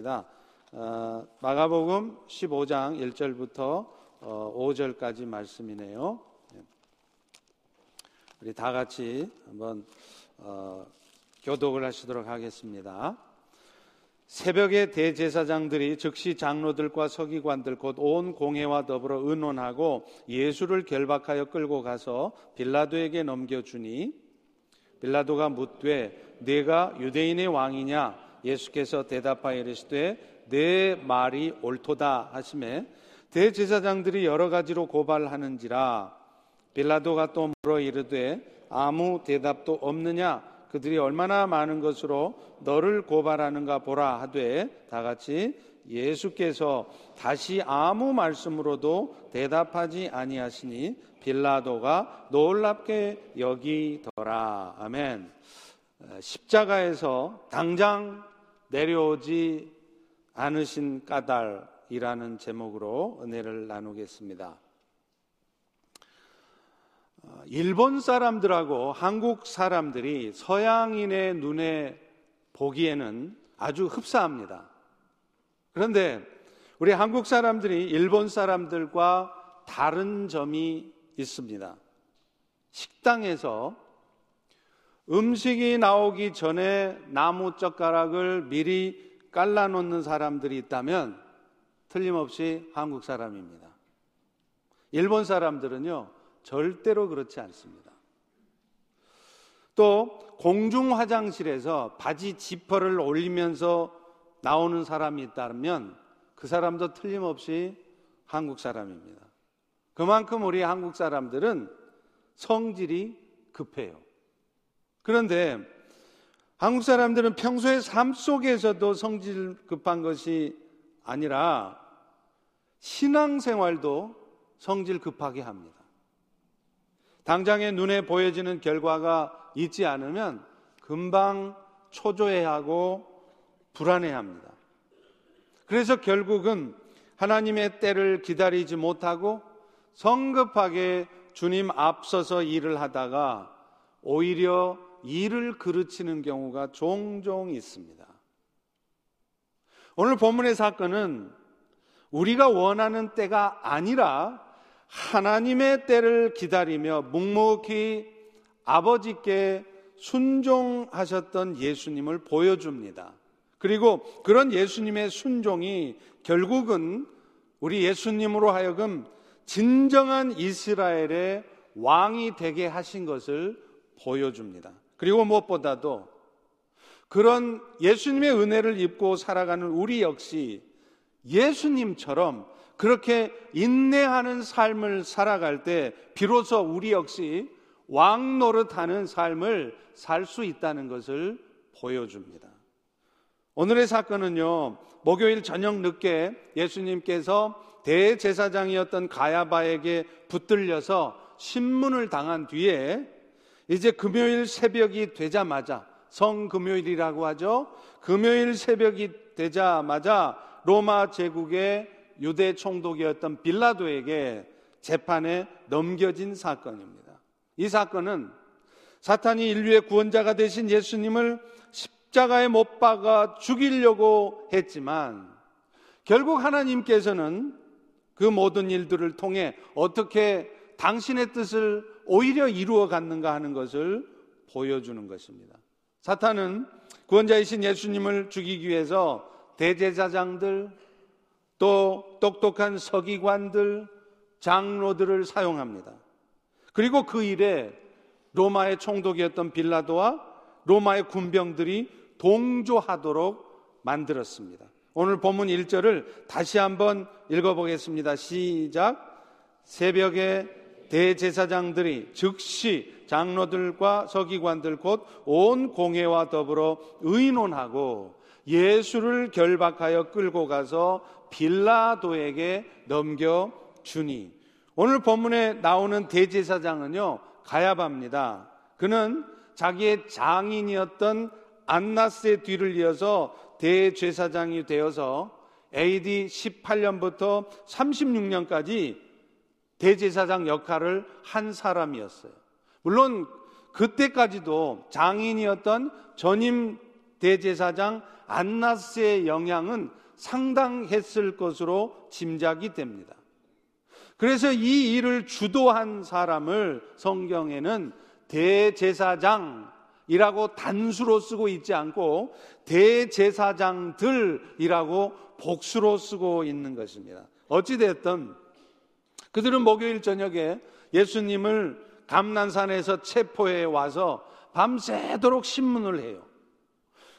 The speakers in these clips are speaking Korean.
나누겠습니다. 어, 마가복음 15장 1절부터 어, 5절까지 말씀이네요. 예. 우리 다 같이 한번 어, 교독을 하시도록 하겠습니다. 새벽에 대제사장들이 즉시 장로들과 서기관들 곧 온 공회와 더불어 의논하고 예수를 결박하여 끌고 가서 빌라도에게 넘겨주니 빌라도가 묻되 내가 유대인의 왕이냐 예수께서 대답하여 이르시되 내 말이 옳도다 하심에 대제사장들이 여러 가지로 고발하는지라 빌라도가 또 물어 이르되 아무 대답도 없느냐 그들이 얼마나 많은 것으로 너를 고발하는가 보라 하되 다 같이 예수께서 다시 아무 말씀으로도 대답하지 아니하시니 빌라도가 놀랍게 여기더라. 아멘. 십자가에서 당장 내려오지 않으신 까닭이라는 제목으로 은혜를 나누겠습니다. 어, 일본 사람들하고 한국 사람들이 서양인의 눈에 보기에는 아주 흡사합니다. 그런데 우리 한국 사람들이 일본 사람들과 다른 점이 있습니다. 식당에서 음식이 나오기 전에 나무 젓가락을 미리 깔라놓는 사람들이 있다면 틀림없이 한국 사람입니다. 일본 사람들은요, 절대로 그렇지 않습니다. 또 공중 화장실에서 바지 지퍼를 올리면서 나오는 사람이 있다면 그 사람도 틀림없이 한국 사람입니다. 그만큼 우리 한국 사람들은 성질이 급해요. 그런데 한국 사람들은 평소의 삶 속에서도 성질 급한 것이 아니라 신앙생활도 성질 급하게 합니다. 당장의 눈에 보여지는 결과가 있지 않으면 금방 초조해하고 불안해합니다. 그래서 결국은 하나님의 때를 기다리지 못하고 성급하게 주님 앞서서 일을 하다가 오히려 일을 그르치는 경우가 종종 있습니다. 오늘 본문의 사건은 우리가 원하는 때가 아니라 하나님의 때를 기다리며 묵묵히 아버지께 순종하셨던 예수님을 보여줍니다. 그리고 그런 예수님의 순종이 결국은 우리 예수님으로 하여금 진정한 이스라엘의 왕이 되게 하신 것을 보여줍니다. 그리고 무엇보다도 그런 예수님의 은혜를 입고 살아가는 우리 역시 예수님처럼 그렇게 인내하는 삶을 살아갈 때 비로소 우리 역시 왕 노릇하는 삶을 살 수 있다는 것을 보여줍니다. 오늘의 사건은요, 목요일 저녁 늦게 예수님께서 대제사장이었던 가야바에게 붙들려서 신문을 당한 뒤에 이제 금요일 새벽이 되자마자 성금요일이라고 하죠. 금요일 새벽이 되자마자 로마 제국의 유대 총독이었던 빌라도에게 재판에 넘겨진 사건입니다. 이 사건은 사탄이 인류의 구원자가 되신 예수님을 십자가에 못 박아 죽이려고 했지만 결국 하나님께서는 그 모든 일들을 통해 어떻게 당신의 뜻을 오히려 이루어 갔는가 하는 것을 보여주는 것입니다. 사탄은 구원자이신 예수님을 죽이기 위해서 대제사장들, 또 똑똑한 서기관들, 장로들을 사용합니다. 그리고 그 일에 로마의 총독이었던 빌라도와 로마의 군병들이 동조하도록 만들었습니다. 오늘 본문 1절을 다시 한번 읽어보겠습니다. 시작. 새벽에 대제사장들이 즉시 장로들과 서기관들 곧 온 공회와 더불어 의논하고 예수를 결박하여 끌고 가서 빌라도에게 넘겨 주니 오늘 본문에 나오는 대제사장은요 가야바입니다. 그는 자기의 장인이었던 안나스의 뒤를 이어서 대제사장이 되어서 AD 18년부터 36년까지 대제사장 역할을 한 사람이었어요. 물론 그때까지도 장인이었던 전임 대제사장 안나스의 영향은 상당했을 것으로 짐작이 됩니다. 그래서 이 일을 주도한 사람을 성경에는 대제사장이라고 단수로 쓰고 있지 않고 대제사장들이라고 복수로 쓰고 있는 것입니다. 어찌됐든 그들은 목요일 저녁에 예수님을 감난산에서 체포해 와서 밤새도록 신문을 해요.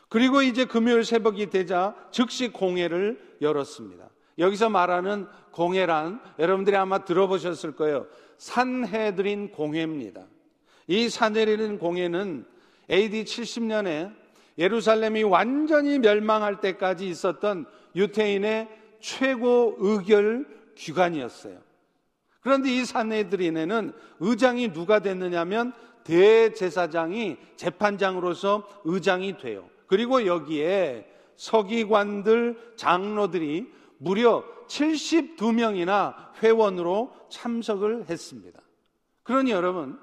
그리고 이제 금요일 새벽이 되자 즉시 공회를 열었습니다. 여기서 말하는 공회란 여러분들이 아마 들어보셨을 거예요. 산해드린 공회입니다. 이 산해드린 공회는 AD 70년에 예루살렘이 완전히 멸망할 때까지 있었던 유태인의 최고 의결 기관이었어요. 그런데 이 산해드린에는 의장이 누가 됐느냐면 대제사장이 재판장으로서 의장이 돼요. 그리고 여기에 서기관들, 장로들이 무려 72명이나 회원으로 참석을 했습니다. 그러니 여러분,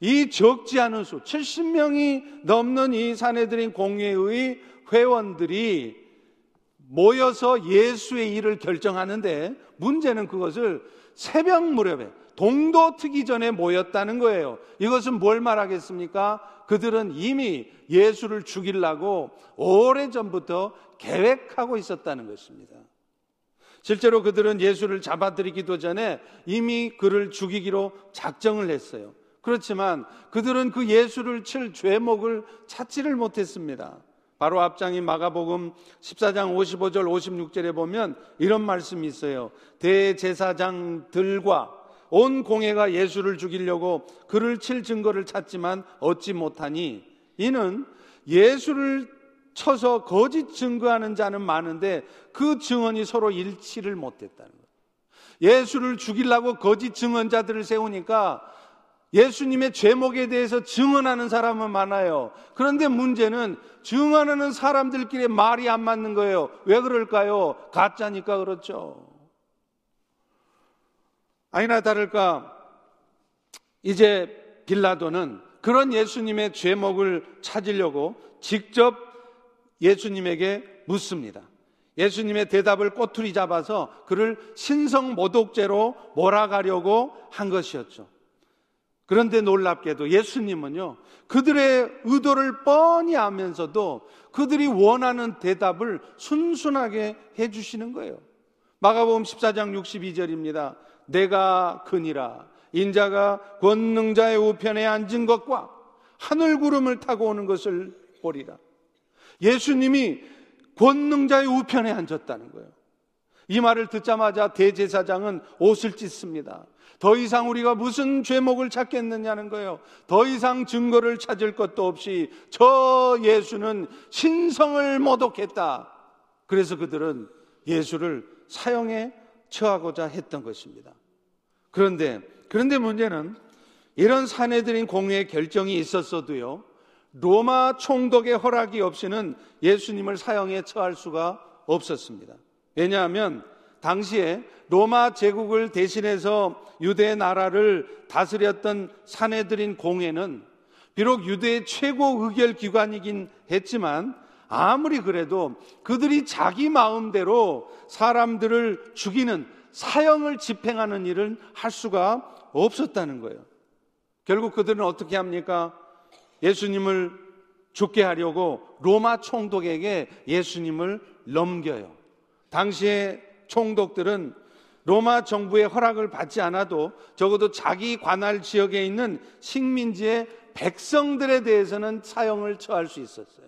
이 적지 않은 수, 70명이 넘는 이 사내들인 공회의 회원들이 모여서 예수의 일을 결정하는데 문제는 그것을 새벽 무렵에 동도 트기 전에 모였다는 거예요. 이것은 뭘 말하겠습니까? 그들은 이미 예수를 죽이려고 오래 전부터 계획하고 있었다는 것입니다. 실제로 그들은 예수를 잡아들이기도 전에 이미 그를 죽이기로 작정을 했어요. 그렇지만 그들은 그 예수를 칠 죄목을 찾지를 못했습니다. 바로 앞장인 마가복음 14장 55절 56절에 보면 이런 말씀이 있어요. 대제사장들과 온 공회가 예수를 죽이려고 그를 칠 증거를 찾지만 얻지 못하니 이는 예수를 쳐서 거짓 증거하는 자는 많은데 그 증언이 서로 일치를 못했다는 거예요. 예수를 죽이려고 거짓 증언자들을 세우니까 예수님의 죄목에 대해서 증언하는 사람은 많아요. 그런데 문제는 증언하는 사람들끼리 말이 안 맞는 거예요. 왜 그럴까요? 가짜니까 그렇죠. 아니나 다를까 이제 빌라도는 그런 예수님의 죄목을 찾으려고 직접 예수님에게 묻습니다. 예수님의 대답을 꼬투리 잡아서 그를 신성 모독죄로 몰아가려고 한 것이었죠. 그런데 놀랍게도 예수님은요, 그들의 의도를 뻔히 알면서도 그들이 원하는 대답을 순순하게 해주시는 거예요. 마가복음 14장 62절입니다. 내가 그니라 인자가 권능자의 우편에 앉은 것과 하늘 구름을 타고 오는 것을 보리라. 예수님이 권능자의 우편에 앉았다는 거예요. 이 말을 듣자마자 대제사장은 옷을 찢습니다. 더 이상 우리가 무슨 죄목을 찾겠느냐는 거예요. 더 이상 증거를 찾을 것도 없이 저 예수는 신성을 모독했다. 그래서 그들은 예수를 사형에 처하고자 했던 것입니다. 그런데 그런데 문제는 이런 사내들인 공회의 결정이 있었어도요. 로마 총독의 허락이 없이는 예수님을 사형에 처할 수가 없었습니다. 왜냐하면 당시에 로마 제국을 대신해서 유대 나라를 다스렸던 사내들인 공회는 비록 유대의 최고 의결 기관이긴 했지만 아무리 그래도 그들이 자기 마음대로 사람들을 죽이는 사형을 집행하는 일을 할 수가 없었다는 거예요. 결국 그들은 어떻게 합니까? 예수님을 죽게 하려고 로마 총독에게 예수님을 넘겨요. 당시에 총독들은 로마 정부의 허락을 받지 않아도 적어도 자기 관할 지역에 있는 식민지의 백성들에 대해서는 사형을 처할 수 있었어요.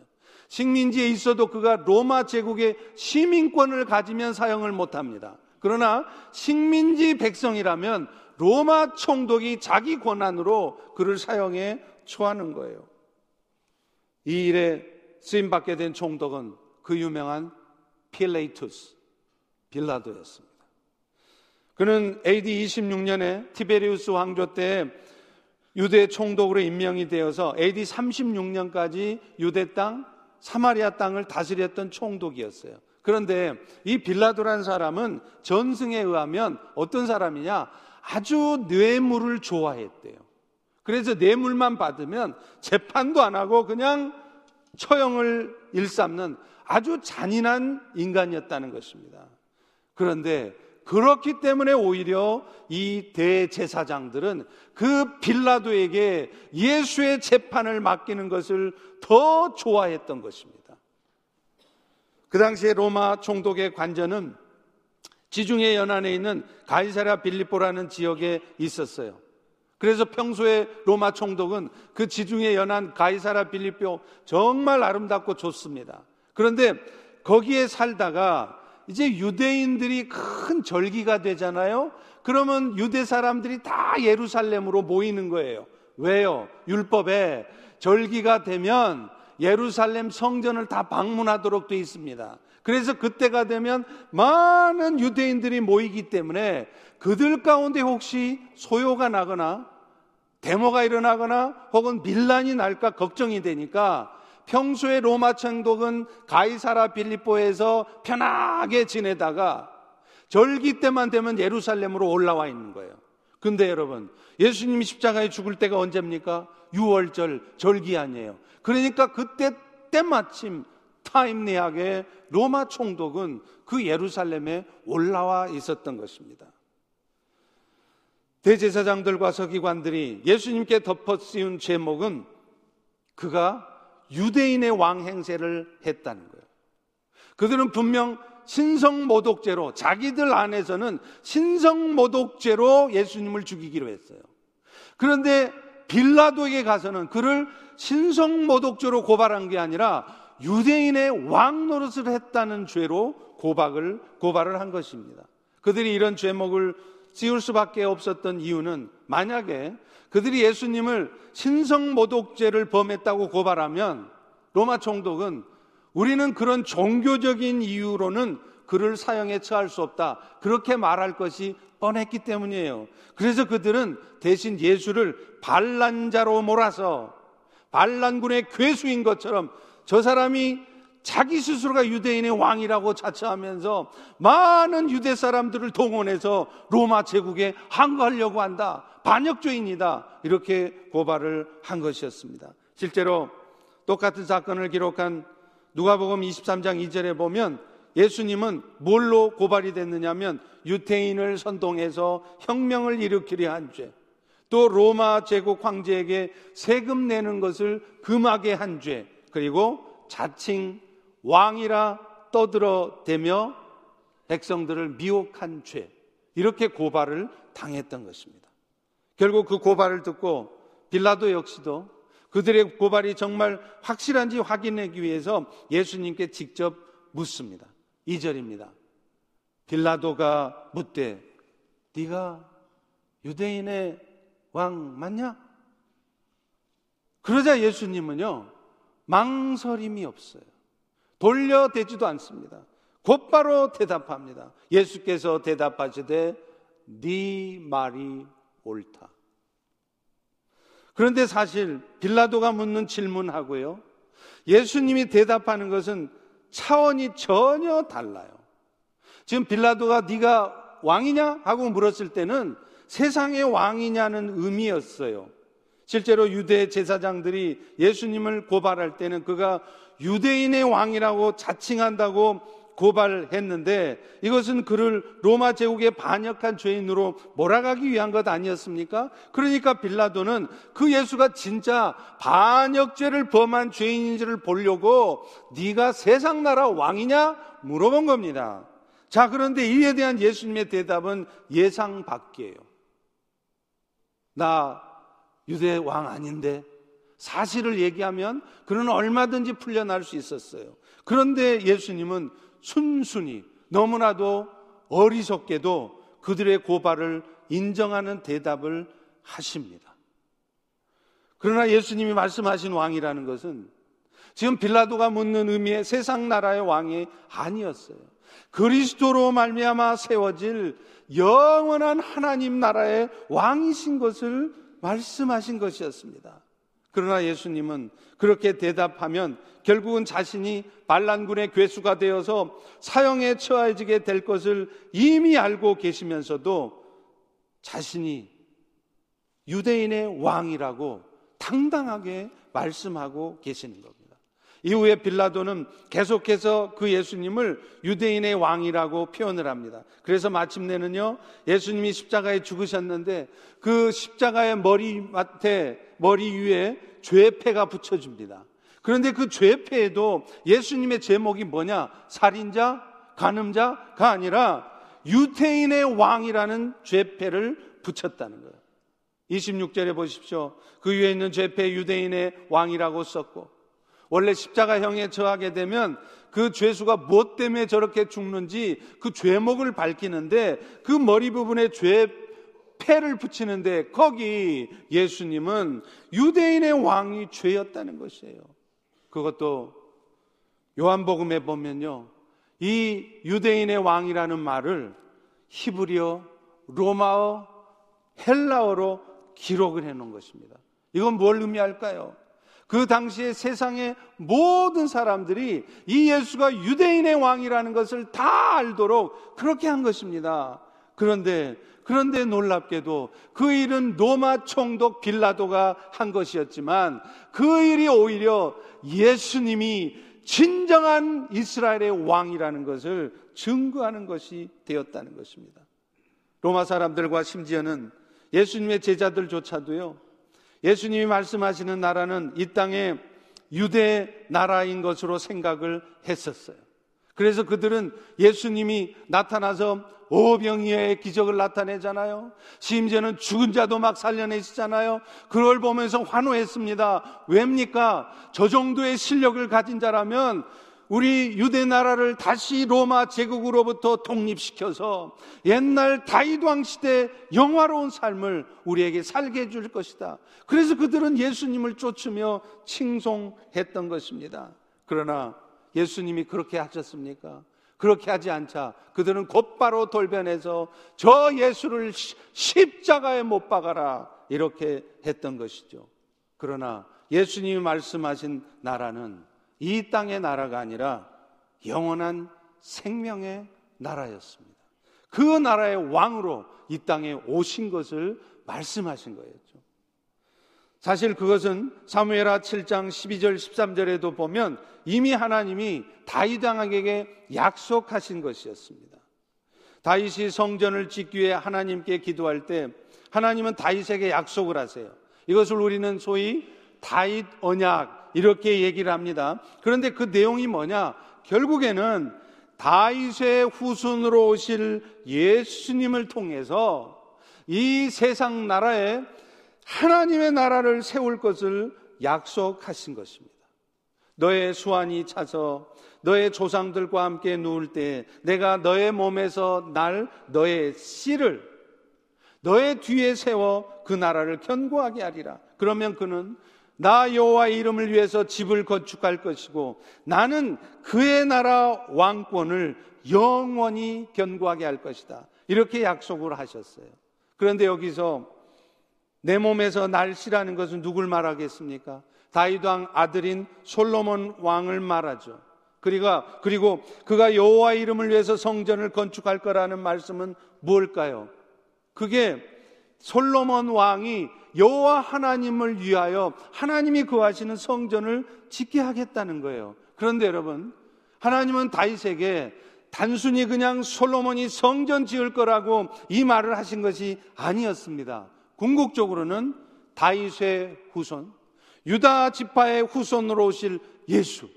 식민지에 있어도 그가 로마 제국의 시민권을 가지면 사형을 못 합니다. 그러나 식민지 백성이라면 로마 총독이 자기 권한으로 그를 사형에 처하는 거예요. 이 일에 쓰임 받게 된 총독은 그 유명한 필레이투스 빌라도였습니다. 그는 AD 26년에 티베리우스 왕조 때 유대 총독으로 임명이 되어서 AD 36년까지 유대 땅, 사마리아 땅을 다스렸던 총독이었어요. 그런데 이 빌라도란 사람은 전승에 의하면 어떤 사람이냐? 아주 뇌물을 좋아했대요. 그래서 뇌물만 받으면 재판도 안 하고 그냥 처형을 일삼는 아주 잔인한 인간이었다는 것입니다. 그런데 그렇기 때문에 오히려 이 대제사장들은 그 빌라도에게 예수의 재판을 맡기는 것을 더 좋아했던 것입니다. 그 당시에 로마 총독의 관저는 지중해 연안에 있는 가이사라 빌리포라는 지역에 있었어요. 그래서 평소에 로마 총독은 그 지중해 연안 가이사라 빌리포 정말 아름답고 좋습니다. 그런데 거기에 살다가 이제 유대인들이 큰 절기가 되잖아요. 그러면 유대 사람들이 다 예루살렘으로 모이는 거예요. 왜요? 율법에 절기가 되면 예루살렘 성전을 다 방문하도록 되어 있습니다. 그래서 그때가 되면 많은 유대인들이 모이기 때문에 그들 가운데 혹시 소요가 나거나 데모가 일어나거나 혹은 밀란이 날까 걱정이 되니까 평소에 로마 총독은 가이사라 빌리포에서 편하게 지내다가 절기 때만 되면 예루살렘으로 올라와 있는 거예요. 근데 여러분, 예수님이 십자가에 죽을 때가 언제입니까? 6월절 절기 아니에요. 그러니까 그때 때마침 타임리하게 로마 총독은 그 예루살렘에 올라와 있었던 것입니다. 대제사장들과 서기관들이 예수님께 덮어 씌운 제목은 그가 유대인의 왕 행세를 했다는 거예요. 그들은 분명 신성모독죄로 자기들 안에서는 신성모독죄로 예수님을 죽이기로 했어요. 그런데 빌라도에게 가서는 그를 신성모독죄로 고발한 게 아니라 유대인의 왕 노릇을 했다는 죄로 고박을 고발을 한 것입니다. 그들이 이런 죄목을 씌울 수밖에 없었던 이유는 만약에 그들이 예수님을 신성모독죄를 범했다고 고발하면 로마 총독은 우리는 그런 종교적인 이유로는 그를 사형에 처할 수 없다. 그렇게 말할 것이 뻔했기 때문이에요. 그래서 그들은 대신 예수를 반란자로 몰아서 반란군의 괴수인 것처럼 저 사람이 자기 스스로가 유대인의 왕이라고 자처하면서 많은 유대 사람들을 동원해서 로마 제국에 항거하려고 한다. 반역죄인이다. 이렇게 고발을 한 것이었습니다. 실제로 똑같은 사건을 기록한 누가복음 23장 2절에 보면 예수님은 뭘로 고발이 됐느냐면 유태인을 선동해서 혁명을 일으키려 한 죄, 또 로마 제국 황제에게 세금 내는 것을 금하게 한 죄, 그리고 자칭 왕이라 떠들어 대며 백성들을 미혹한 죄, 이렇게 고발을 당했던 것입니다. 결국 그 고발을 듣고 빌라도 역시도 그들의 고발이 정말 확실한지 확인하기 위해서 예수님께 직접 묻습니다. 2절입니다. 빌라도가 묻되 네가 유대인의 왕 맞냐? 그러자 예수님은요 망설임이 없어요. 돌려대지도 않습니다. 곧바로 대답합니다. 예수께서 대답하시되 네 말이 옳다. 그런데 사실 빌라도가 묻는 질문하고요. 예수님이 대답하는 것은 차원이 전혀 달라요. 지금 빌라도가 네가 왕이냐 하고 물었을 때는 세상의 왕이냐는 의미였어요. 실제로 유대 제사장들이 예수님을 고발할 때는 그가 유대인의 왕이라고 자칭한다고 고발했는데 이것은 그를 로마 제국에 반역한 죄인으로 몰아가기 위한 것 아니었습니까? 그러니까 빌라도는 그 예수가 진짜 반역죄를 범한 죄인인지를 보려고 네가 세상 나라 왕이냐 물어본 겁니다. 자, 그런데 이에 대한 예수님의 대답은 예상 밖이에요. 나 유대 왕 아닌데 사실을 얘기하면 그는 얼마든지 풀려날 수 있었어요. 그런데 예수님은 순순히 너무나도 어리석게도 그들의 고발을 인정하는 대답을 하십니다. 그러나 예수님이 말씀하신 왕이라는 것은 지금 빌라도가 묻는 의미의 세상 나라의 왕이 아니었어요. 그리스도로 말미암아 세워질 영원한 하나님 나라의 왕이신 것을 말씀하신 것이었습니다. 그러나 예수님은 그렇게 대답하면 결국은 자신이 반란군의 괴수가 되어서 사형에 처해지게 될 것을 이미 알고 계시면서도 자신이 유대인의 왕이라고 당당하게 말씀하고 계시는 겁니다. 이후에 빌라도는 계속해서 그 예수님을 유대인의 왕이라고 표현을 합니다. 그래서 마침내는요, 예수님이 십자가에 죽으셨는데 그 십자가의 머리맡에, 머리 위에 죄패가 붙여줍니다. 그런데 그 죄패에도 예수님의 제목이 뭐냐? 살인자, 간음자가 아니라 유태인의 왕이라는 죄패를 붙였다는 거예요. 26절에 보십시오. 그 위에 있는 죄패 유대인의 왕이라고 썼고 원래 십자가형에 처하게 되면 그 죄수가 무엇 때문에 저렇게 죽는지 그 죄목을 밝히는데 그 머리 부분에 죄 패를 붙이는데 거기 예수님은 유대인의 왕이 죄였다는 것이에요. 그것도 요한복음에 보면요. 이 유대인의 왕이라는 말을 히브리어, 로마어, 헬라어로 기록을 해 놓은 것입니다. 이건 뭘 의미할까요? 그 당시에 세상의 모든 사람들이 이 예수가 유대인의 왕이라는 것을 다 알도록 그렇게 한 것입니다. 그런데 그런데 놀랍게도 그 일은 로마 총독 빌라도가 한 것이었지만 그 일이 오히려 예수님이 진정한 이스라엘의 왕이라는 것을 증거하는 것이 되었다는 것입니다. 로마 사람들과 심지어는 예수님의 제자들조차도요, 예수님이 말씀하시는 나라는 이 땅의 유대 나라인 것으로 생각을 했었어요. 그래서 그들은 예수님이 나타나서 오병이어의 기적을 나타내잖아요. 심지어는 죽은 자도 막 살려내시잖아요. 그걸 보면서 환호했습니다. 왜입니까? 저 정도의 실력을 가진 자라면 우리 유대 나라를 다시 로마 제국으로부터 독립시켜서 옛날 다윗 왕 시대 영화로운 삶을 우리에게 살게 해줄 것이다. 그래서 그들은 예수님을 쫓으며 칭송했던 것입니다. 그러나 예수님이 그렇게 하셨습니까? 그렇게 하지 않자 그들은 곧바로 돌변해서 저 예수를 십자가에 못 박아라 이렇게 했던 것이죠. 그러나 예수님이 말씀하신 나라는 이 땅의 나라가 아니라 영원한 생명의 나라였습니다. 그 나라의 왕으로 이 땅에 오신 것을 말씀하신 거였죠. 사실 그것은 사무엘하 7장 12절 13절에도 보면 이미 하나님이 다윗 왕에게 약속하신 것이었습니다. 다윗이 성전을 짓기 위해 하나님께 기도할 때 하나님은 다윗에게 약속을 하세요. 이것을 우리는 소위 다윗 언약 이렇게 얘기를 합니다. 그런데 그 내용이 뭐냐? 결국에는 다윗의 후손으로 오실 예수님을 통해서 이 세상 나라에 하나님의 나라를 세울 것을 약속하신 것입니다. 너의 수완이 차서 너의 조상들과 함께 누울 때 내가 너의 몸에서 날 너의 씨를 너의 뒤에 세워 그 나라를 견고하게 하리라. 그러면 그는 나 여호와의 이름을 위해서 집을 건축할 것이고 나는 그의 나라 왕권을 영원히 견고하게 할 것이다. 이렇게 약속을 하셨어요. 그런데 여기서 내 몸에서 날씨라는 것은 누굴 말하겠습니까? 다윗 왕 아들인 솔로몬 왕을 말하죠. 그리가 그리고 그가 여호와 이름을 위해서 성전을 건축할 거라는 말씀은 무엇일까요? 그게 솔로몬 왕이 여호와 하나님을 위하여 하나님이 거하시는 성전을 짓게 하겠다는 거예요. 그런데 여러분, 하나님은 다윗에게 단순히 그냥 솔로몬이 성전 지을 거라고 이 말을 하신 것이 아니었습니다. 궁극적으로는 다윗의 후손, 유다 지파의 후손으로 오실 예수.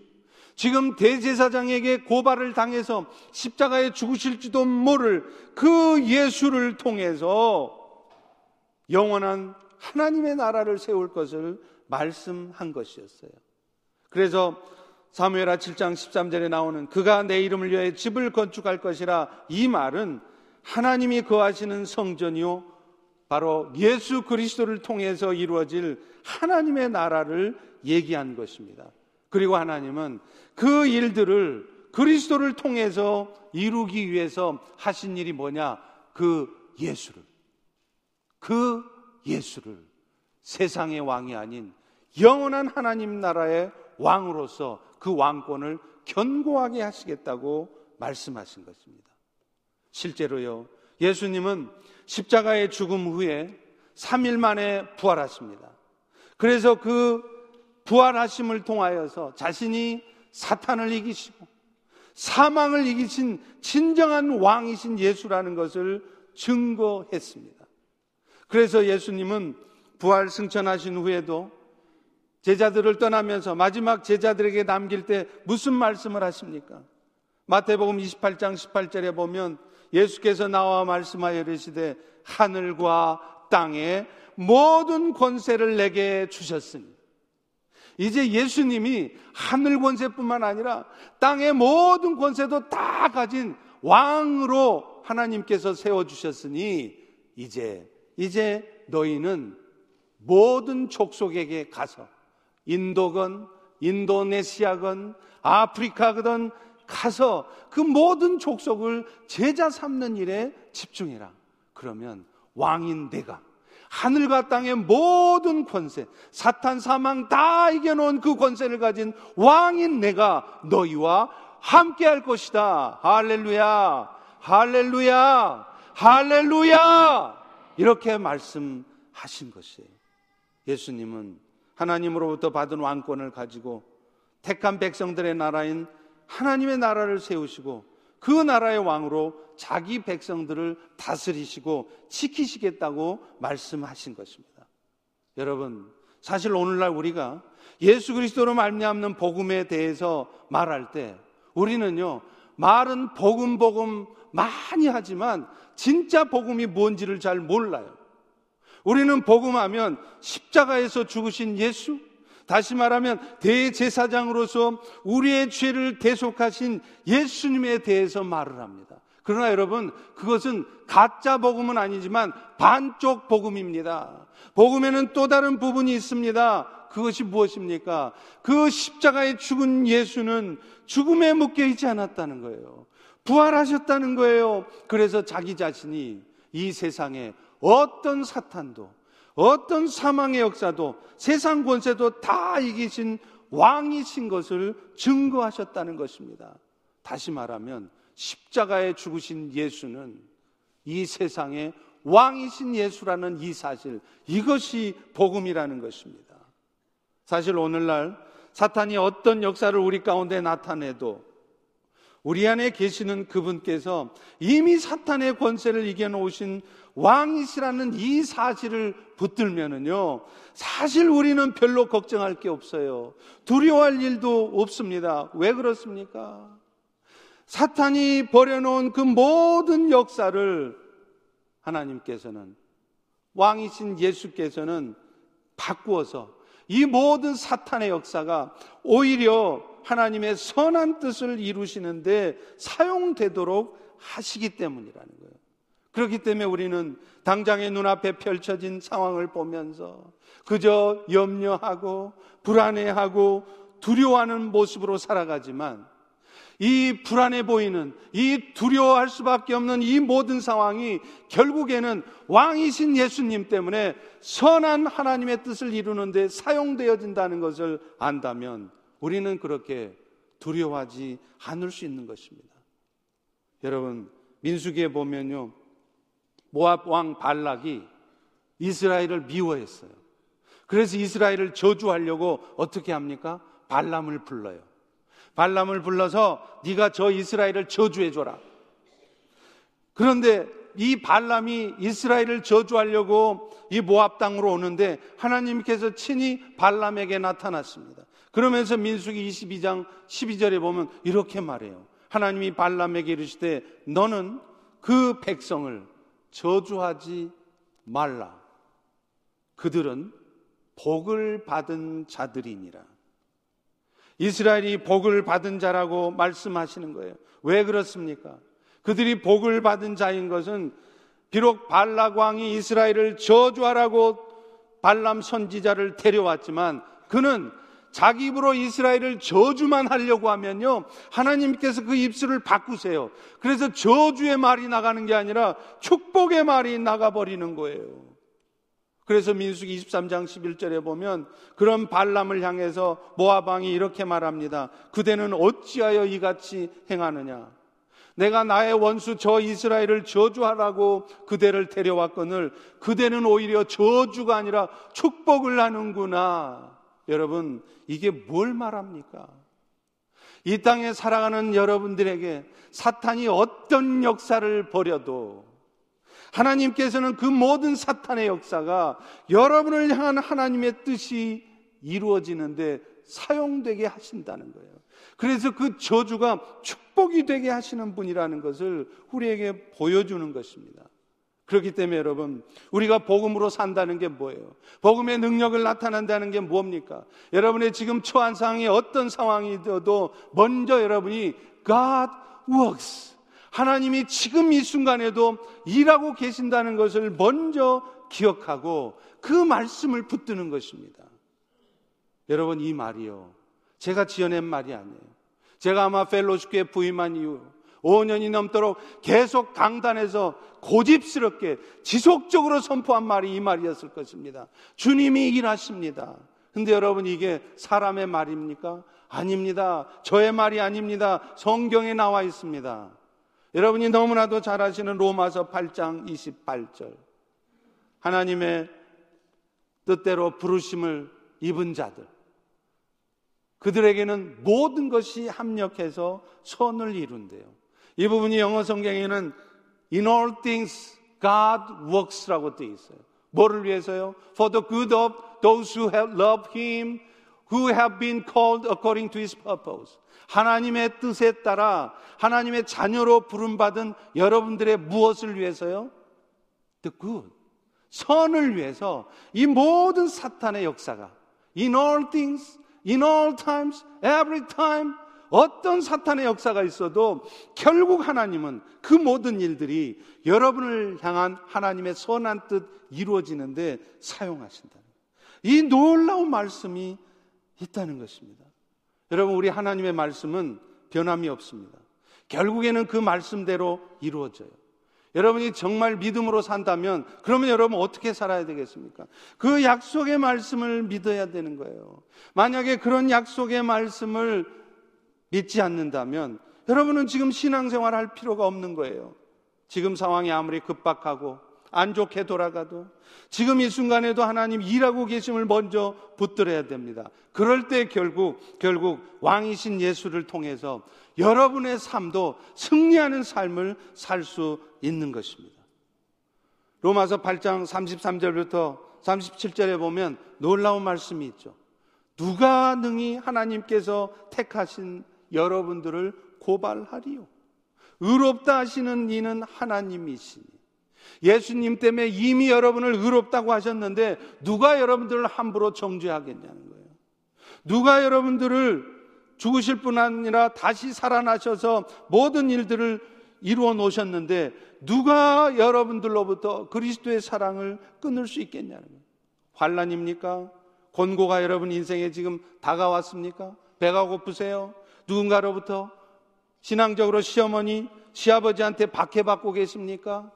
지금 대제사장에게 고발을 당해서 십자가에 죽으실지도 모를 그 예수를 통해서 영원한 하나님의 나라를 세울 것을 말씀한 것이었어요. 그래서 사무엘하 7장 13절에 나오는 그가 내 이름을 위해 집을 건축할 것이라 이 말은 하나님이 거하시는 성전이요 바로 예수 그리스도를 통해서 이루어질 하나님의 나라를 얘기한 것입니다. 그리고 하나님은 그 일들을 그리스도를 통해서 이루기 위해서 하신 일이 뭐냐? 그 예수를. 그 예수를 세상의 왕이 아닌 영원한 하나님 나라의 왕으로서 그 왕권을 견고하게 하시겠다고 말씀하신 것입니다. 실제로요, 예수님은 십자가의 죽음 후에 3일 만에 부활하십니다. 그래서 그 부활하심을 통하여서 자신이 사탄을 이기시고 사망을 이기신 진정한 왕이신 예수라는 것을 증거했습니다. 그래서 예수님은 부활 승천하신 후에도 제자들을 떠나면서 마지막 제자들에게 남길 때 무슨 말씀을 하십니까? 마태복음 28장 18절에 보면 예수께서 나와 말씀하여 이르시되 하늘과 땅에 모든 권세를 내게 주셨으니. 이제 예수님이 하늘 권세뿐만 아니라 땅의 모든 권세도 다 가진 왕으로 하나님께서 세워 주셨으니 이제 이제 너희는 모든 족속에게 가서 인도건 인도네시아건 아프리카건 가서 그 모든 족속을 제자 삼는 일에 집중해라. 그러면 왕인 내가 하늘과 땅의 모든 권세, 사탄 사망 다 이겨놓은 그 권세를 가진 왕인 내가 너희와 함께 할 것이다. 할렐루야, 할렐루야, 할렐루야! 이렇게 말씀하신 것이에요. 예수님은 하나님으로부터 받은 왕권을 가지고 택한 백성들의 나라인 하나님의 나라를 세우시고 그 나라의 왕으로 자기 백성들을 다스리시고 지키시겠다고 말씀하신 것입니다. 여러분, 사실 오늘날 우리가 예수 그리스도로 말미암는 복음에 대해서 말할 때 우리는요, 말은 복음 복음 많이 하지만 진짜 복음이 뭔지를 잘 몰라요. 우리는 복음하면 십자가에서 죽으신 예수, 다시 말하면 대제사장으로서 우리의 죄를 대속하신 예수님에 대해서 말을 합니다. 그러나 여러분, 그것은 가짜 복음은 아니지만 반쪽 복음입니다. 복음에는 또 다른 부분이 있습니다. 그것이 무엇입니까? 그 십자가에 죽은 예수는 죽음에 묶여 있지 않았다는 거예요. 부활하셨다는 거예요. 그래서 자기 자신이 이 세상에 어떤 사탄도 어떤 사망의 역사도 세상 권세도 다 이기신 왕이신 것을 증거하셨다는 것입니다. 다시 말하면 십자가에 죽으신 예수는 이 세상의 왕이신 예수라는 이 사실, 이것이 복음이라는 것입니다. 사실 오늘날 사탄이 어떤 역사를 우리 가운데 나타내도 우리 안에 계시는 그분께서 이미 사탄의 권세를 이겨놓으신 왕이시라는 이 사실을 붙들면은요, 사실 우리는 별로 걱정할 게 없어요. 두려워할 일도 없습니다. 왜 그렇습니까? 사탄이 버려놓은 그 모든 역사를 하나님께서는 왕이신 예수께서는 바꾸어서 이 모든 사탄의 역사가 오히려 하나님의 선한 뜻을 이루시는데 사용되도록 하시기 때문이라는 거예요. 그렇기 때문에 우리는 당장의 눈앞에 펼쳐진 상황을 보면서 그저 염려하고 불안해하고 두려워하는 모습으로 살아가지만 이 불안해 보이는 이 두려워할 수밖에 없는 이 모든 상황이 결국에는 왕이신 예수님 때문에 선한 하나님의 뜻을 이루는데 사용되어진다는 것을 안다면 우리는 그렇게 두려워하지 않을 수 있는 것입니다. 여러분, 민수기에 보면요. 모압 왕 발락이 이스라엘을 미워했어요. 그래서 이스라엘을 저주하려고 어떻게 합니까? 발람을 불러요. 발람을 불러서 네가 저 이스라엘을 저주해 줘라. 그런데 이 발람이 이스라엘을 저주하려고 이 모압 땅으로 오는데 하나님께서 친히 발람에게 나타났습니다. 그러면서 민수기 22장 12절에 보면 이렇게 말해요. 하나님이 발람에게 이르시되 너는 그 백성을 저주하지 말라. 그들은 복을 받은 자들이니라. 이스라엘이 복을 받은 자라고 말씀하시는 거예요. 왜 그렇습니까? 그들이 복을 받은 자인 것은 비록 발락 왕이 이스라엘을 저주하라고 발람 선지자를 데려왔지만 그는 자기 입으로 이스라엘을 저주만 하려고 하면요. 하나님께서 그 입술을 바꾸세요. 그래서 저주의 말이 나가는 게 아니라 축복의 말이 나가버리는 거예요. 그래서 민수기 23장 11절에 보면 그런 발람을 향해서 모아방이 이렇게 말합니다. 그대는 어찌하여 이같이 행하느냐? 내가 나의 원수 저 이스라엘을 저주하라고 그대를 데려왔거늘 그대는 오히려 저주가 아니라 축복을 하는구나. 여러분, 이게 뭘 말합니까? 이 땅에 살아가는 여러분들에게 사탄이 어떤 역사를 벌여도 하나님께서는 그 모든 사탄의 역사가 여러분을 향한 하나님의 뜻이 이루어지는데 사용되게 하신다는 거예요. 그래서 그 저주가 축복이 되게 하시는 분이라는 것을 우리에게 보여주는 것입니다. 그렇기 때문에 여러분, 우리가 복음으로 산다는 게 뭐예요? 복음의 능력을 나타낸다는 게 뭡니까? 여러분의 지금 처한 상황이 어떤 상황이어도 먼저 여러분이 God works. 하나님이 지금 이 순간에도 일하고 계신다는 것을 먼저 기억하고 그 말씀을 붙드는 것입니다. 여러분, 이 말이요. 제가 지어낸 말이 아니에요. 제가 아마 펠로시교에 부임한 이후 5년이 넘도록 계속 강단에서 고집스럽게 지속적으로 선포한 말이 이 말이었을 것입니다. 주님이 일하십니다. 근데 여러분 이게 사람의 말입니까? 아닙니다. 저의 말이 아닙니다. 성경에 나와 있습니다. 여러분이 너무나도 잘 아시는 로마서 8장 28절. 하나님의 뜻대로 부르심을 입은 자들. 그들에게는 모든 것이 합력해서 선을 이룬대요. 이 부분이 영어 성경에는 In all things God works라고 되어 있어요. 뭐를 위해서요? For the good of those who have loved Him, who have been called according to His purpose. 하나님의 뜻에 따라 하나님의 자녀로 부름받은 여러분들의 무엇을 위해서요? The good. 선을 위해서 이 모든 사탄의 역사가 in all things, in all times, every time 어떤 사탄의 역사가 있어도 결국 하나님은 그 모든 일들이 여러분을 향한 하나님의 선한 뜻 이루어지는데 사용하신다. 이 놀라운 말씀이 있다는 것입니다. 여러분, 우리 하나님의 말씀은 변함이 없습니다. 결국에는 그 말씀대로 이루어져요. 여러분이 정말 믿음으로 산다면 그러면 여러분 어떻게 살아야 되겠습니까? 그 약속의 말씀을 믿어야 되는 거예요. 만약에 그런 약속의 말씀을 믿지 않는다면 여러분은 지금 신앙생활 할 필요가 없는 거예요. 지금 상황이 아무리 급박하고 안 좋게 돌아가도 지금 이 순간에도 하나님 일하고 계심을 먼저 붙들어야 됩니다. 그럴 때 결국 결국 왕이신 예수를 통해서 여러분의 삶도 승리하는 삶을 살 수 있는 것입니다. 로마서 8장 33절부터 37절에 보면 놀라운 말씀이 있죠. 누가 능히 하나님께서 택하신 여러분들을 고발하리요. 의롭다 하시는 이는 하나님이시니. 예수님 때문에 이미 여러분을 의롭다고 하셨는데 누가 여러분들을 함부로 정죄하겠냐는 거예요. 누가 여러분들을 죽으실 뿐 아니라 다시 살아나셔서 모든 일들을 이루어 놓으셨는데 누가 여러분들로부터 그리스도의 사랑을 끊을 수 있겠냐는 거예요. 환란입니까? 곤고가 여러분 인생에 지금 다가왔습니까? 배가 고프세요? 누군가로부터 신앙적으로 시어머니, 시아버지한테 박해받고 계십니까?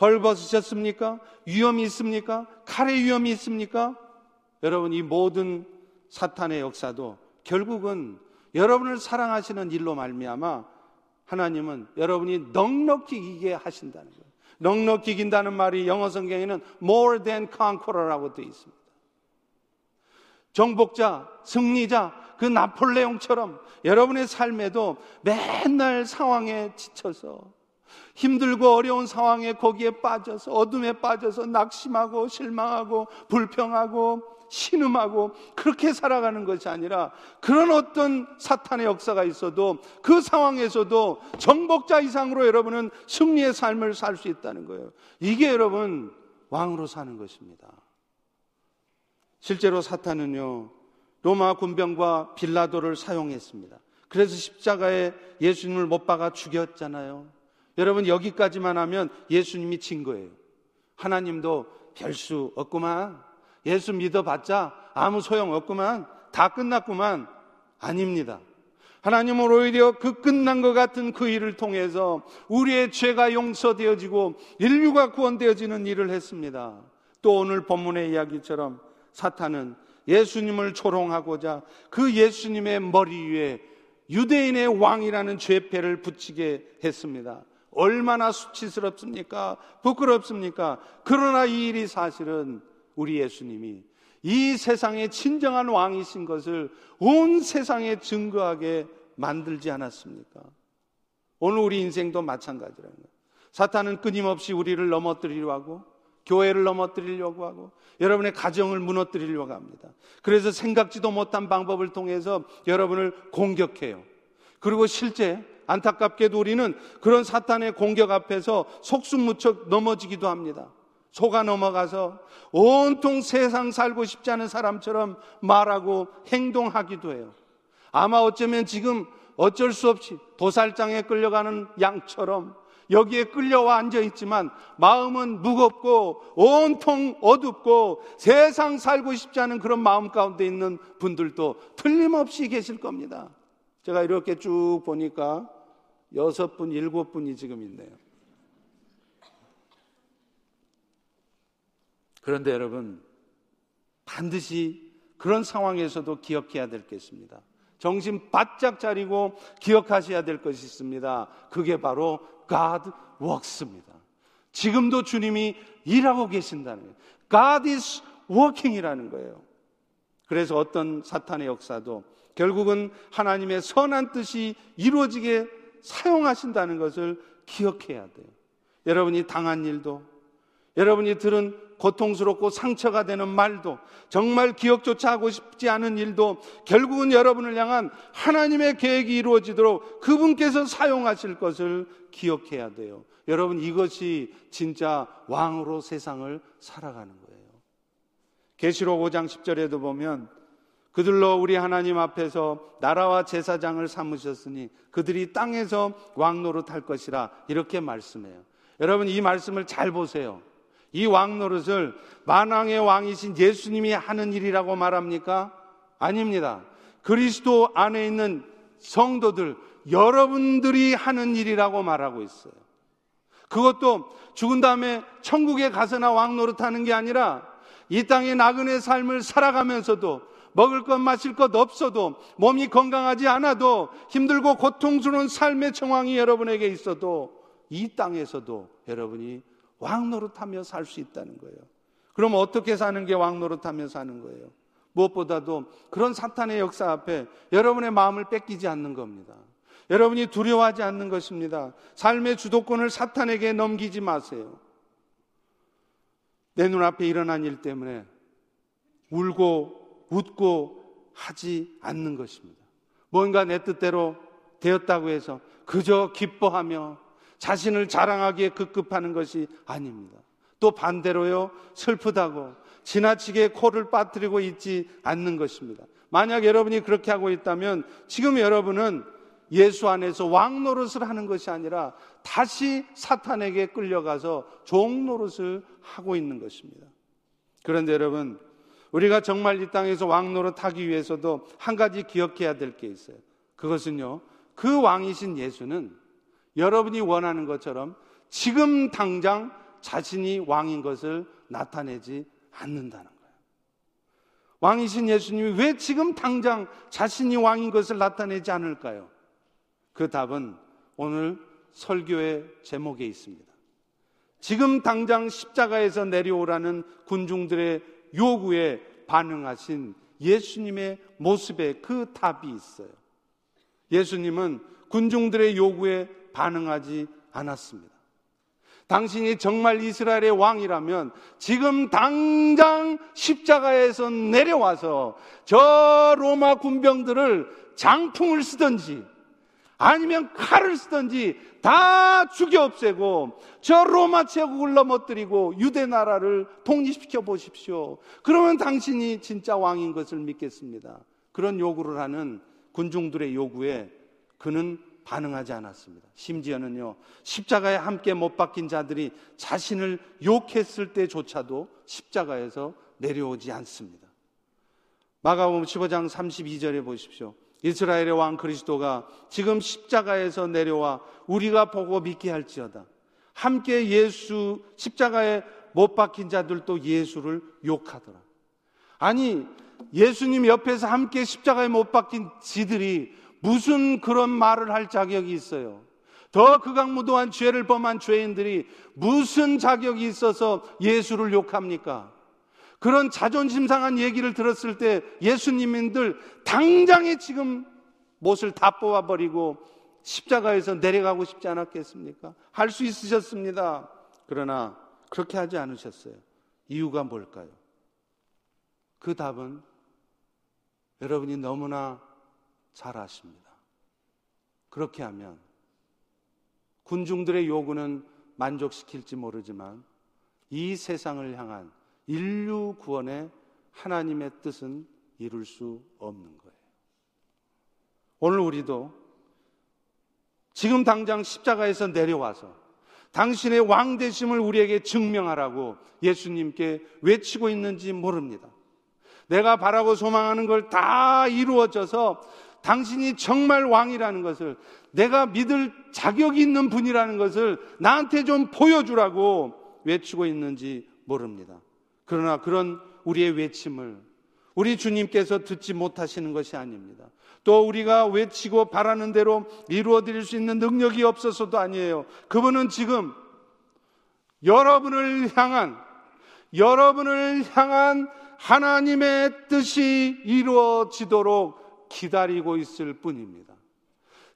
헐벗으셨습니까? 위험이 있습니까? 칼의 위험이 있습니까? 여러분, 이 모든 사탄의 역사도 결국은 여러분을 사랑하시는 일로 말미암아 하나님은 여러분이 넉넉히 이기게 하신다는 거예요. 넉넉히 이긴다는 말이 영어 성경에는 more than conqueror라고 되어 있습니다. 정복자, 승리자, 그 나폴레옹처럼 여러분의 삶에도 맨날 상황에 지쳐서 힘들고 어려운 상황에 거기에 빠져서 어둠에 빠져서 낙심하고 실망하고 불평하고 신음하고 그렇게 살아가는 것이 아니라 그런 어떤 사탄의 역사가 있어도 그 상황에서도 정복자 이상으로 여러분은 승리의 삶을 살 수 있다는 거예요. 이게 여러분 왕으로 사는 것입니다. 실제로 사탄은요, 로마 군병과 빌라도를 사용했습니다. 그래서 십자가에 예수님을 못 박아 죽였잖아요. 여러분 여기까지만 하면 예수님이 진 거예요. 하나님도 별 수 없구만. 예수 믿어봤자 아무 소용 없구만. 다 끝났구만. 아닙니다. 하나님은 오히려 그 끝난 것 같은 그 일을 통해서 우리의 죄가 용서되어지고 인류가 구원되어지는 일을 했습니다. 또 오늘 본문의 이야기처럼 사탄은 예수님을 조롱하고자 그 예수님의 머리 위에 유대인의 왕이라는 죄패를 붙이게 했습니다. 얼마나 수치스럽습니까? 부끄럽습니까? 그러나 이 일이 사실은 우리 예수님이 이 세상의 진정한 왕이신 것을 온 세상에 증거하게 만들지 않았습니까? 오늘 우리 인생도 마찬가지라는 거예요. 사탄은 끊임없이 우리를 넘어뜨리려고 하고 교회를 넘어뜨리려고 하고 여러분의 가정을 무너뜨리려고 합니다. 그래서 생각지도 못한 방법을 통해서 여러분을 공격해요. 그리고 실제 안타깝게도 우리는 그런 사탄의 공격 앞에서 속수무척 넘어지기도 합니다. 속아 넘어가서 온통 세상 살고 싶지 않은 사람처럼 말하고 행동하기도 해요. 아마 어쩌면 지금 어쩔 수 없이 도살장에 끌려가는 양처럼 여기에 끌려와 앉아 있지만 마음은 무겁고 온통 어둡고 세상 살고 싶지 않은 그런 마음 가운데 있는 분들도 틀림없이 계실 겁니다. 제가 이렇게 쭉 보니까 여섯 분, 일곱 분이 지금 있네요. 그런데 여러분, 반드시 그런 상황에서도 기억해야 될 게 있습니다. 정신 바짝 차리고 기억하셔야 될 것이 있습니다. 그게 바로 God works입니다. 지금도 주님이 일하고 계신다는 거예요. God is working이라는 거예요. 그래서 어떤 사탄의 역사도 결국은 하나님의 선한 뜻이 이루어지게 사용하신다는 것을 기억해야 돼요. 여러분이 당한 일도, 여러분이 들은 고통스럽고 상처가 되는 말도, 정말 기억조차 하고 싶지 않은 일도 결국은 여러분을 향한 하나님의 계획이 이루어지도록 그분께서 사용하실 것을 기억해야 돼요. 여러분 이것이 진짜 왕으로 세상을 살아가는 거예요. 계시록 5장 10절에도 보면 그들로 우리 하나님 앞에서 나라와 제사장을 삼으셨으니 그들이 땅에서 왕 노릇할 것이라 이렇게 말씀해요. 여러분 이 말씀을 잘 보세요. 이 왕 노릇을 만왕의 왕이신 예수님이 하는 일이라고 말합니까? 아닙니다. 그리스도 안에 있는 성도들 여러분들이 하는 일이라고 말하고 있어요. 그것도 죽은 다음에 천국에 가서나 왕 노릇 하는 게 아니라 이 땅의 나그네 삶을 살아가면서도 먹을 것 마실 것 없어도 몸이 건강하지 않아도 힘들고 고통스러운 삶의 정황이 여러분에게 있어도 이 땅에서도 여러분이 왕 노릇하며 살 수 있다는 거예요. 그럼 어떻게 사는 게 왕 노릇하며 사는 거예요? 무엇보다도 그런 사탄의 역사 앞에 여러분의 마음을 뺏기지 않는 겁니다. 여러분이 두려워하지 않는 것입니다. 삶의 주도권을 사탄에게 넘기지 마세요. 내 눈앞에 일어난 일 때문에 울고 웃고 하지 않는 것입니다. 뭔가 내 뜻대로 되었다고 해서 그저 기뻐하며 자신을 자랑하기에 급급하는 것이 아닙니다. 또 반대로요, 슬프다고 지나치게 코를 빠뜨리고 있지 않는 것입니다. 만약 여러분이 그렇게 하고 있다면 지금 여러분은 예수 안에서 왕 노릇을 하는 것이 아니라 다시 사탄에게 끌려가서 종 노릇을 하고 있는 것입니다. 그런데 여러분, 우리가 정말 이 땅에서 왕 노릇 하기 위해서도 한 가지 기억해야 될 게 있어요. 그것은요, 그 왕이신 예수는 여러분이 원하는 것처럼 지금 당장 자신이 왕인 것을 나타내지 않는다는 거예요. 왕이신 예수님이 왜 지금 당장 자신이 왕인 것을 나타내지 않을까요? 그 답은 오늘 설교의 제목에 있습니다. 지금 당장 십자가에서 내려오라는 군중들의 요구에 반응하신 예수님의 모습에 그 답이 있어요. 예수님은 군중들의 요구에 반응하지 않았습니다. 당신이 정말 이스라엘의 왕이라면 지금 당장 십자가에서 내려와서 저 로마 군병들을 장풍을 쓰든지 아니면 칼을 쓰든지 다 죽여 없애고 저 로마 제국을 넘어뜨리고 유대 나라를 독립시켜 보십시오. 그러면 당신이 진짜 왕인 것을 믿겠습니다. 그런 요구를 하는 군중들의 요구에 그는 반응하지 않았습니다. 심지어는요, 십자가에 함께 못 박힌 자들이 자신을 욕했을 때조차도 십자가에서 내려오지 않습니다. 마가복음 15장 32절에 보십시오. 이스라엘의 왕 그리스도가 지금 십자가에서 내려와 우리가 보고 믿게 할지어다. 함께 예수 십자가에 못 박힌 자들도 예수를 욕하더라. 아니 예수님 옆에서 함께 십자가에 못 박힌 지들이 무슨 그런 말을 할 자격이 있어요? 더 극악무도한 죄를 범한 죄인들이 무슨 자격이 있어서 예수를 욕합니까? 그런 자존심 상한 얘기를 들었을 때 예수님들 당장에 지금 못을 다 뽑아버리고 십자가에서 내려가고 싶지 않았겠습니까? 할 수 있으셨습니다. 그러나 그렇게 하지 않으셨어요. 이유가 뭘까요? 그 답은 여러분이 너무나 잘 아십니다. 그렇게 하면 군중들의 요구는 만족시킬지 모르지만 이 세상을 향한 인류 구원의 하나님의 뜻은 이룰 수 없는 거예요. 오늘 우리도 지금 당장 십자가에서 내려와서 당신의 왕되심을 우리에게 증명하라고 예수님께 외치고 있는지 모릅니다. 내가 바라고 소망하는 걸 다 이루어져서 당신이 정말 왕이라는 것을 내가 믿을 자격이 있는 분이라는 것을 나한테 좀 보여주라고 외치고 있는지 모릅니다. 그러나 그런 우리의 외침을 우리 주님께서 듣지 못하시는 것이 아닙니다. 또 우리가 외치고 바라는 대로 이루어 드릴 수 있는 능력이 없어서도 아니에요. 그분은 지금 여러분을 향한 여러분을 향한 하나님의 뜻이 이루어지도록 기다리고 있을 뿐입니다.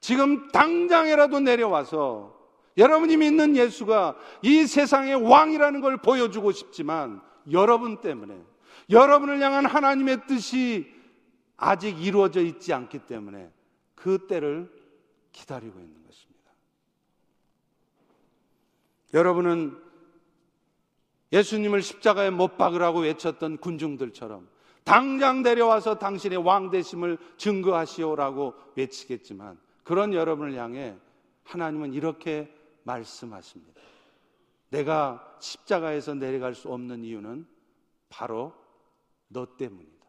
지금 당장이라도 내려와서 여러분이 믿는 예수가 이 세상의 왕이라는 걸 보여주고 싶지만 여러분 때문에 여러분을 향한 하나님의 뜻이 아직 이루어져 있지 않기 때문에 그 때를 기다리고 있는 것입니다. 여러분은 예수님을 십자가에 못 박으라고 외쳤던 군중들처럼 당장 내려와서 당신의 왕대심을 증거하시오라고 외치겠지만 그런 여러분을 향해 하나님은 이렇게 말씀하십니다. 내가 십자가에서 내려갈 수 없는 이유는 바로 너 때문이다.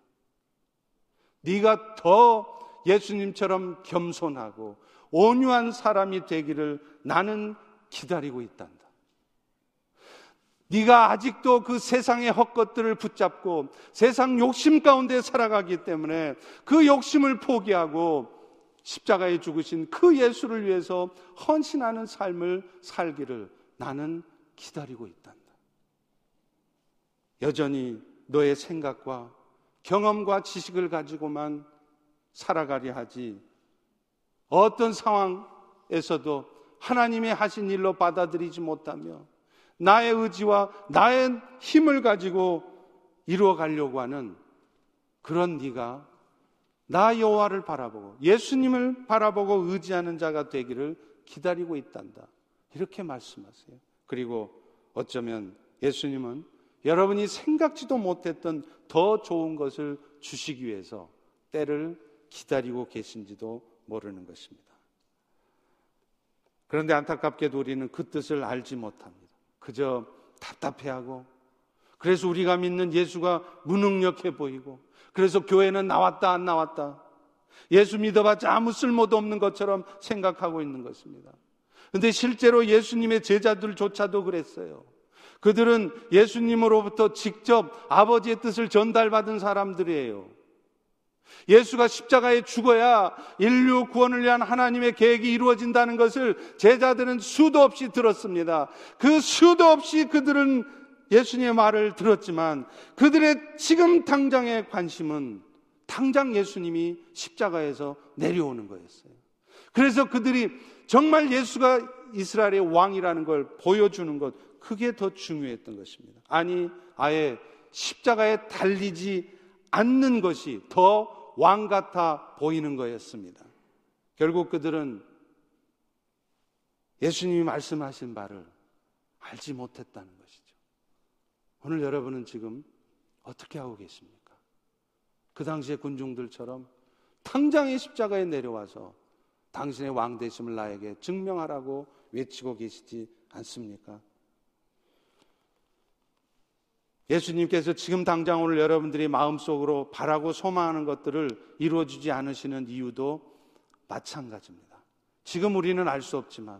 네가 더 예수님처럼 겸손하고 온유한 사람이 되기를 나는 기다리고 있단다. 네가 아직도 그 세상의 헛것들을 붙잡고 세상 욕심 가운데 살아가기 때문에 그 욕심을 포기하고 십자가에 죽으신 그 예수를 위해서 헌신하는 삶을 살기를 나는 기다리고 있단다. 여전히 너의 생각과 경험과 지식을 가지고만 살아가려 하지 어떤 상황에서도 하나님의 하신 일로 받아들이지 못하며 나의 의지와 나의 힘을 가지고 이루어 가려고 하는 그런 네가 나 여호와를 바라보고 예수님을 바라보고 의지하는 자가 되기를 기다리고 있단다. 이렇게 말씀하세요. 그리고 어쩌면 예수님은 여러분이 생각지도 못했던 더 좋은 것을 주시기 위해서 때를 기다리고 계신지도 모르는 것입니다. 그런데 안타깝게도 우리는 그 뜻을 알지 못합니다. 그저 답답해하고 그래서 우리가 믿는 예수가 무능력해 보이고 그래서 교회는 나왔다 안 나왔다 예수 믿어봤자 아무 쓸모도 없는 것처럼 생각하고 있는 것입니다. 근데 실제로 예수님의 제자들조차도 그랬어요. 그들은 예수님으로부터 직접 아버지의 뜻을 전달받은 사람들이에요. 예수가 십자가에 죽어야 인류 구원을 위한 하나님의 계획이 이루어진다는 것을 제자들은 수도 없이 들었습니다. 그 수도 없이 그들은 예수님의 말을 들었지만 그들의 지금 당장의 관심은 당장 예수님이 십자가에서 내려오는 거였어요. 그래서 그들이 정말 예수가 이스라엘의 왕이라는 걸 보여주는 것, 그게 더 중요했던 것입니다. 아니, 아예 십자가에 달리지 않는 것이 더 왕 같아 보이는 거였습니다. 결국 그들은 예수님이 말씀하신 바를 알지 못했다는 것이죠. 오늘 여러분은 지금 어떻게 하고 계십니까? 그 당시의 군중들처럼 당장의 십자가에 내려와서 당신의 왕 되심을 나에게 증명하라고 외치고 계시지 않습니까? 예수님께서 지금 당장 오늘 여러분들이 마음속으로 바라고 소망하는 것들을 이루어주지 않으시는 이유도 마찬가지입니다. 지금 우리는 알 수 없지만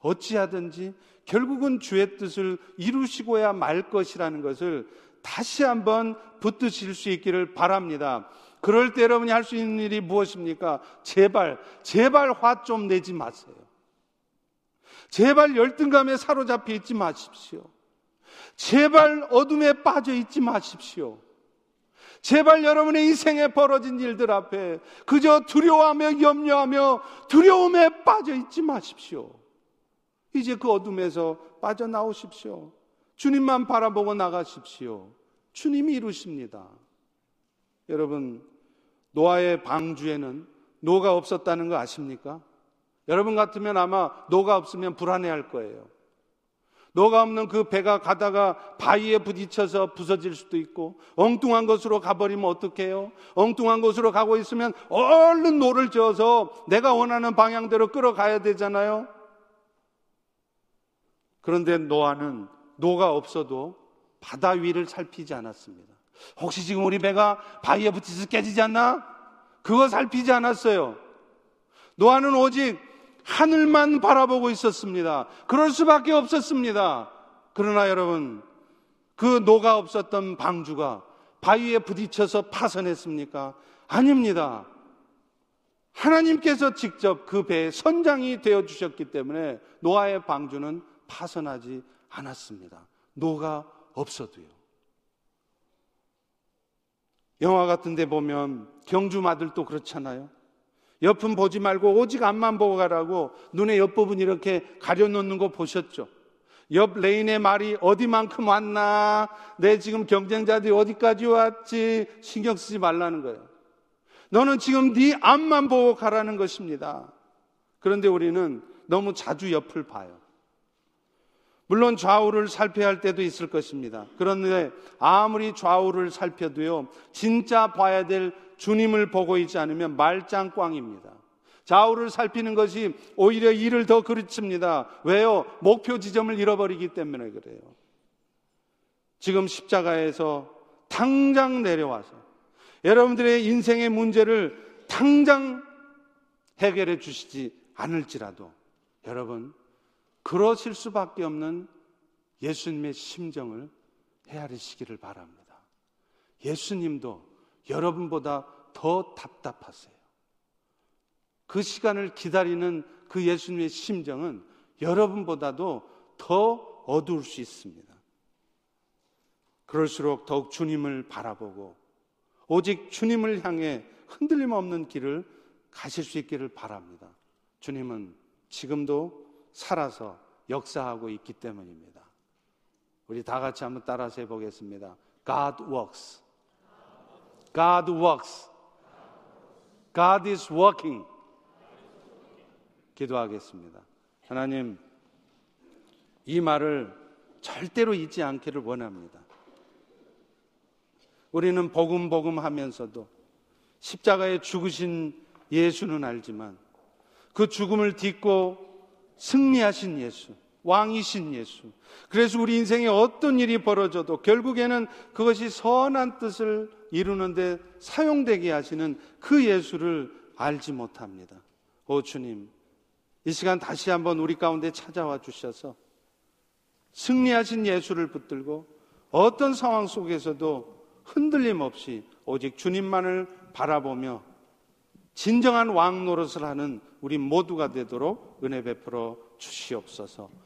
어찌하든지 결국은 주의 뜻을 이루시고야 말 것이라는 것을 다시 한번 붙드실 수 있기를 바랍니다. 그럴 때 여러분이 할 수 있는 일이 무엇입니까? 제발, 제발 화 좀 내지 마세요. 제발 열등감에 사로잡혀 있지 마십시오. 제발 어둠에 빠져 있지 마십시오. 제발 여러분의 인생에 벌어진 일들 앞에 그저 두려워하며 염려하며 두려움에 빠져 있지 마십시오. 이제 그 어둠에서 빠져나오십시오. 주님만 바라보고 나가십시오. 주님이 이루십니다. 여러분, 노아의 방주에는 노가 없었다는 거 아십니까? 여러분 같으면 아마 노가 없으면 불안해할 거예요. 노가 없는 그 배가 가다가 바위에 부딪혀서 부서질 수도 있고 엉뚱한 곳으로 가버리면 어떡해요? 엉뚱한 곳으로 가고 있으면 얼른 노를 저어서 내가 원하는 방향대로 끌어가야 되잖아요. 그런데 노아는 노가 없어도 바다 위를 살피지 않았습니다. 혹시 지금 우리 배가 바위에 부딪혀서 깨지지 않나? 그거 살피지 않았어요. 노아는 오직 하늘만 바라보고 있었습니다. 그럴 수밖에 없었습니다. 그러나 여러분, 그 노가 없었던 방주가 바위에 부딪혀서 파선했습니까? 아닙니다. 하나님께서 직접 그 배의 선장이 되어 주셨기 때문에 노아의 방주는 파선하지 않았습니다. 노가 없어도요. 영화 같은 데 보면 경주 마들도 그렇잖아요. 옆은 보지 말고 오직 앞만 보고 가라고 눈의 옆부분 이렇게 가려놓는 거 보셨죠? 옆 레인의 말이 어디만큼 왔나? 내 지금 경쟁자들이 어디까지 왔지? 신경 쓰지 말라는 거예요. 너는 지금 네 앞만 보고 가라는 것입니다. 그런데 우리는 너무 자주 옆을 봐요. 물론 좌우를 살펴야 할 때도 있을 것입니다. 그런데 아무리 좌우를 살펴도요, 진짜 봐야 될 주님을 보고 있지 않으면 말짱꽝입니다. 좌우를 살피는 것이 오히려 일을 더 그르칩니다. 왜요? 목표 지점을 잃어버리기 때문에 그래요. 지금 십자가에서 당장 내려와서 여러분들의 인생의 문제를 당장 해결해 주시지 않을지라도 여러분 그러실 수밖에 없는 예수님의 심정을 헤아리시기를 바랍니다. 예수님도 여러분보다 더 답답하세요. 그 시간을 기다리는 그 예수님의 심정은 여러분보다도 더 어두울 수 있습니다. 그럴수록 더욱 주님을 바라보고 오직 주님을 향해 흔들림 없는 길을 가실 수 있기를 바랍니다. 주님은 지금도 살아서 역사하고 있기 때문입니다. 우리 다 같이 한번 따라서 해보겠습니다. God works. God works. God is working. 기도하겠습니다. 하나님, 이 말을 절대로 잊지 않기를 원합니다. 우리는 복음복음 하면서도 십자가에 죽으신 예수는 알지만 그 죽음을 딛고 승리하신 예수, 왕이신 예수. 그래서 우리 인생에 어떤 일이 벌어져도 결국에는 그것이 선한 뜻을 이루는데 사용되게 하시는 그 예수를 알지 못합니다. 오 주님, 이 시간 다시 한번 우리 가운데 찾아와 주셔서 승리하신 예수를 붙들고 어떤 상황 속에서도 흔들림 없이 오직 주님만을 바라보며 진정한 왕 노릇을 하는 우리 모두가 되도록 은혜 베풀어 주시옵소서.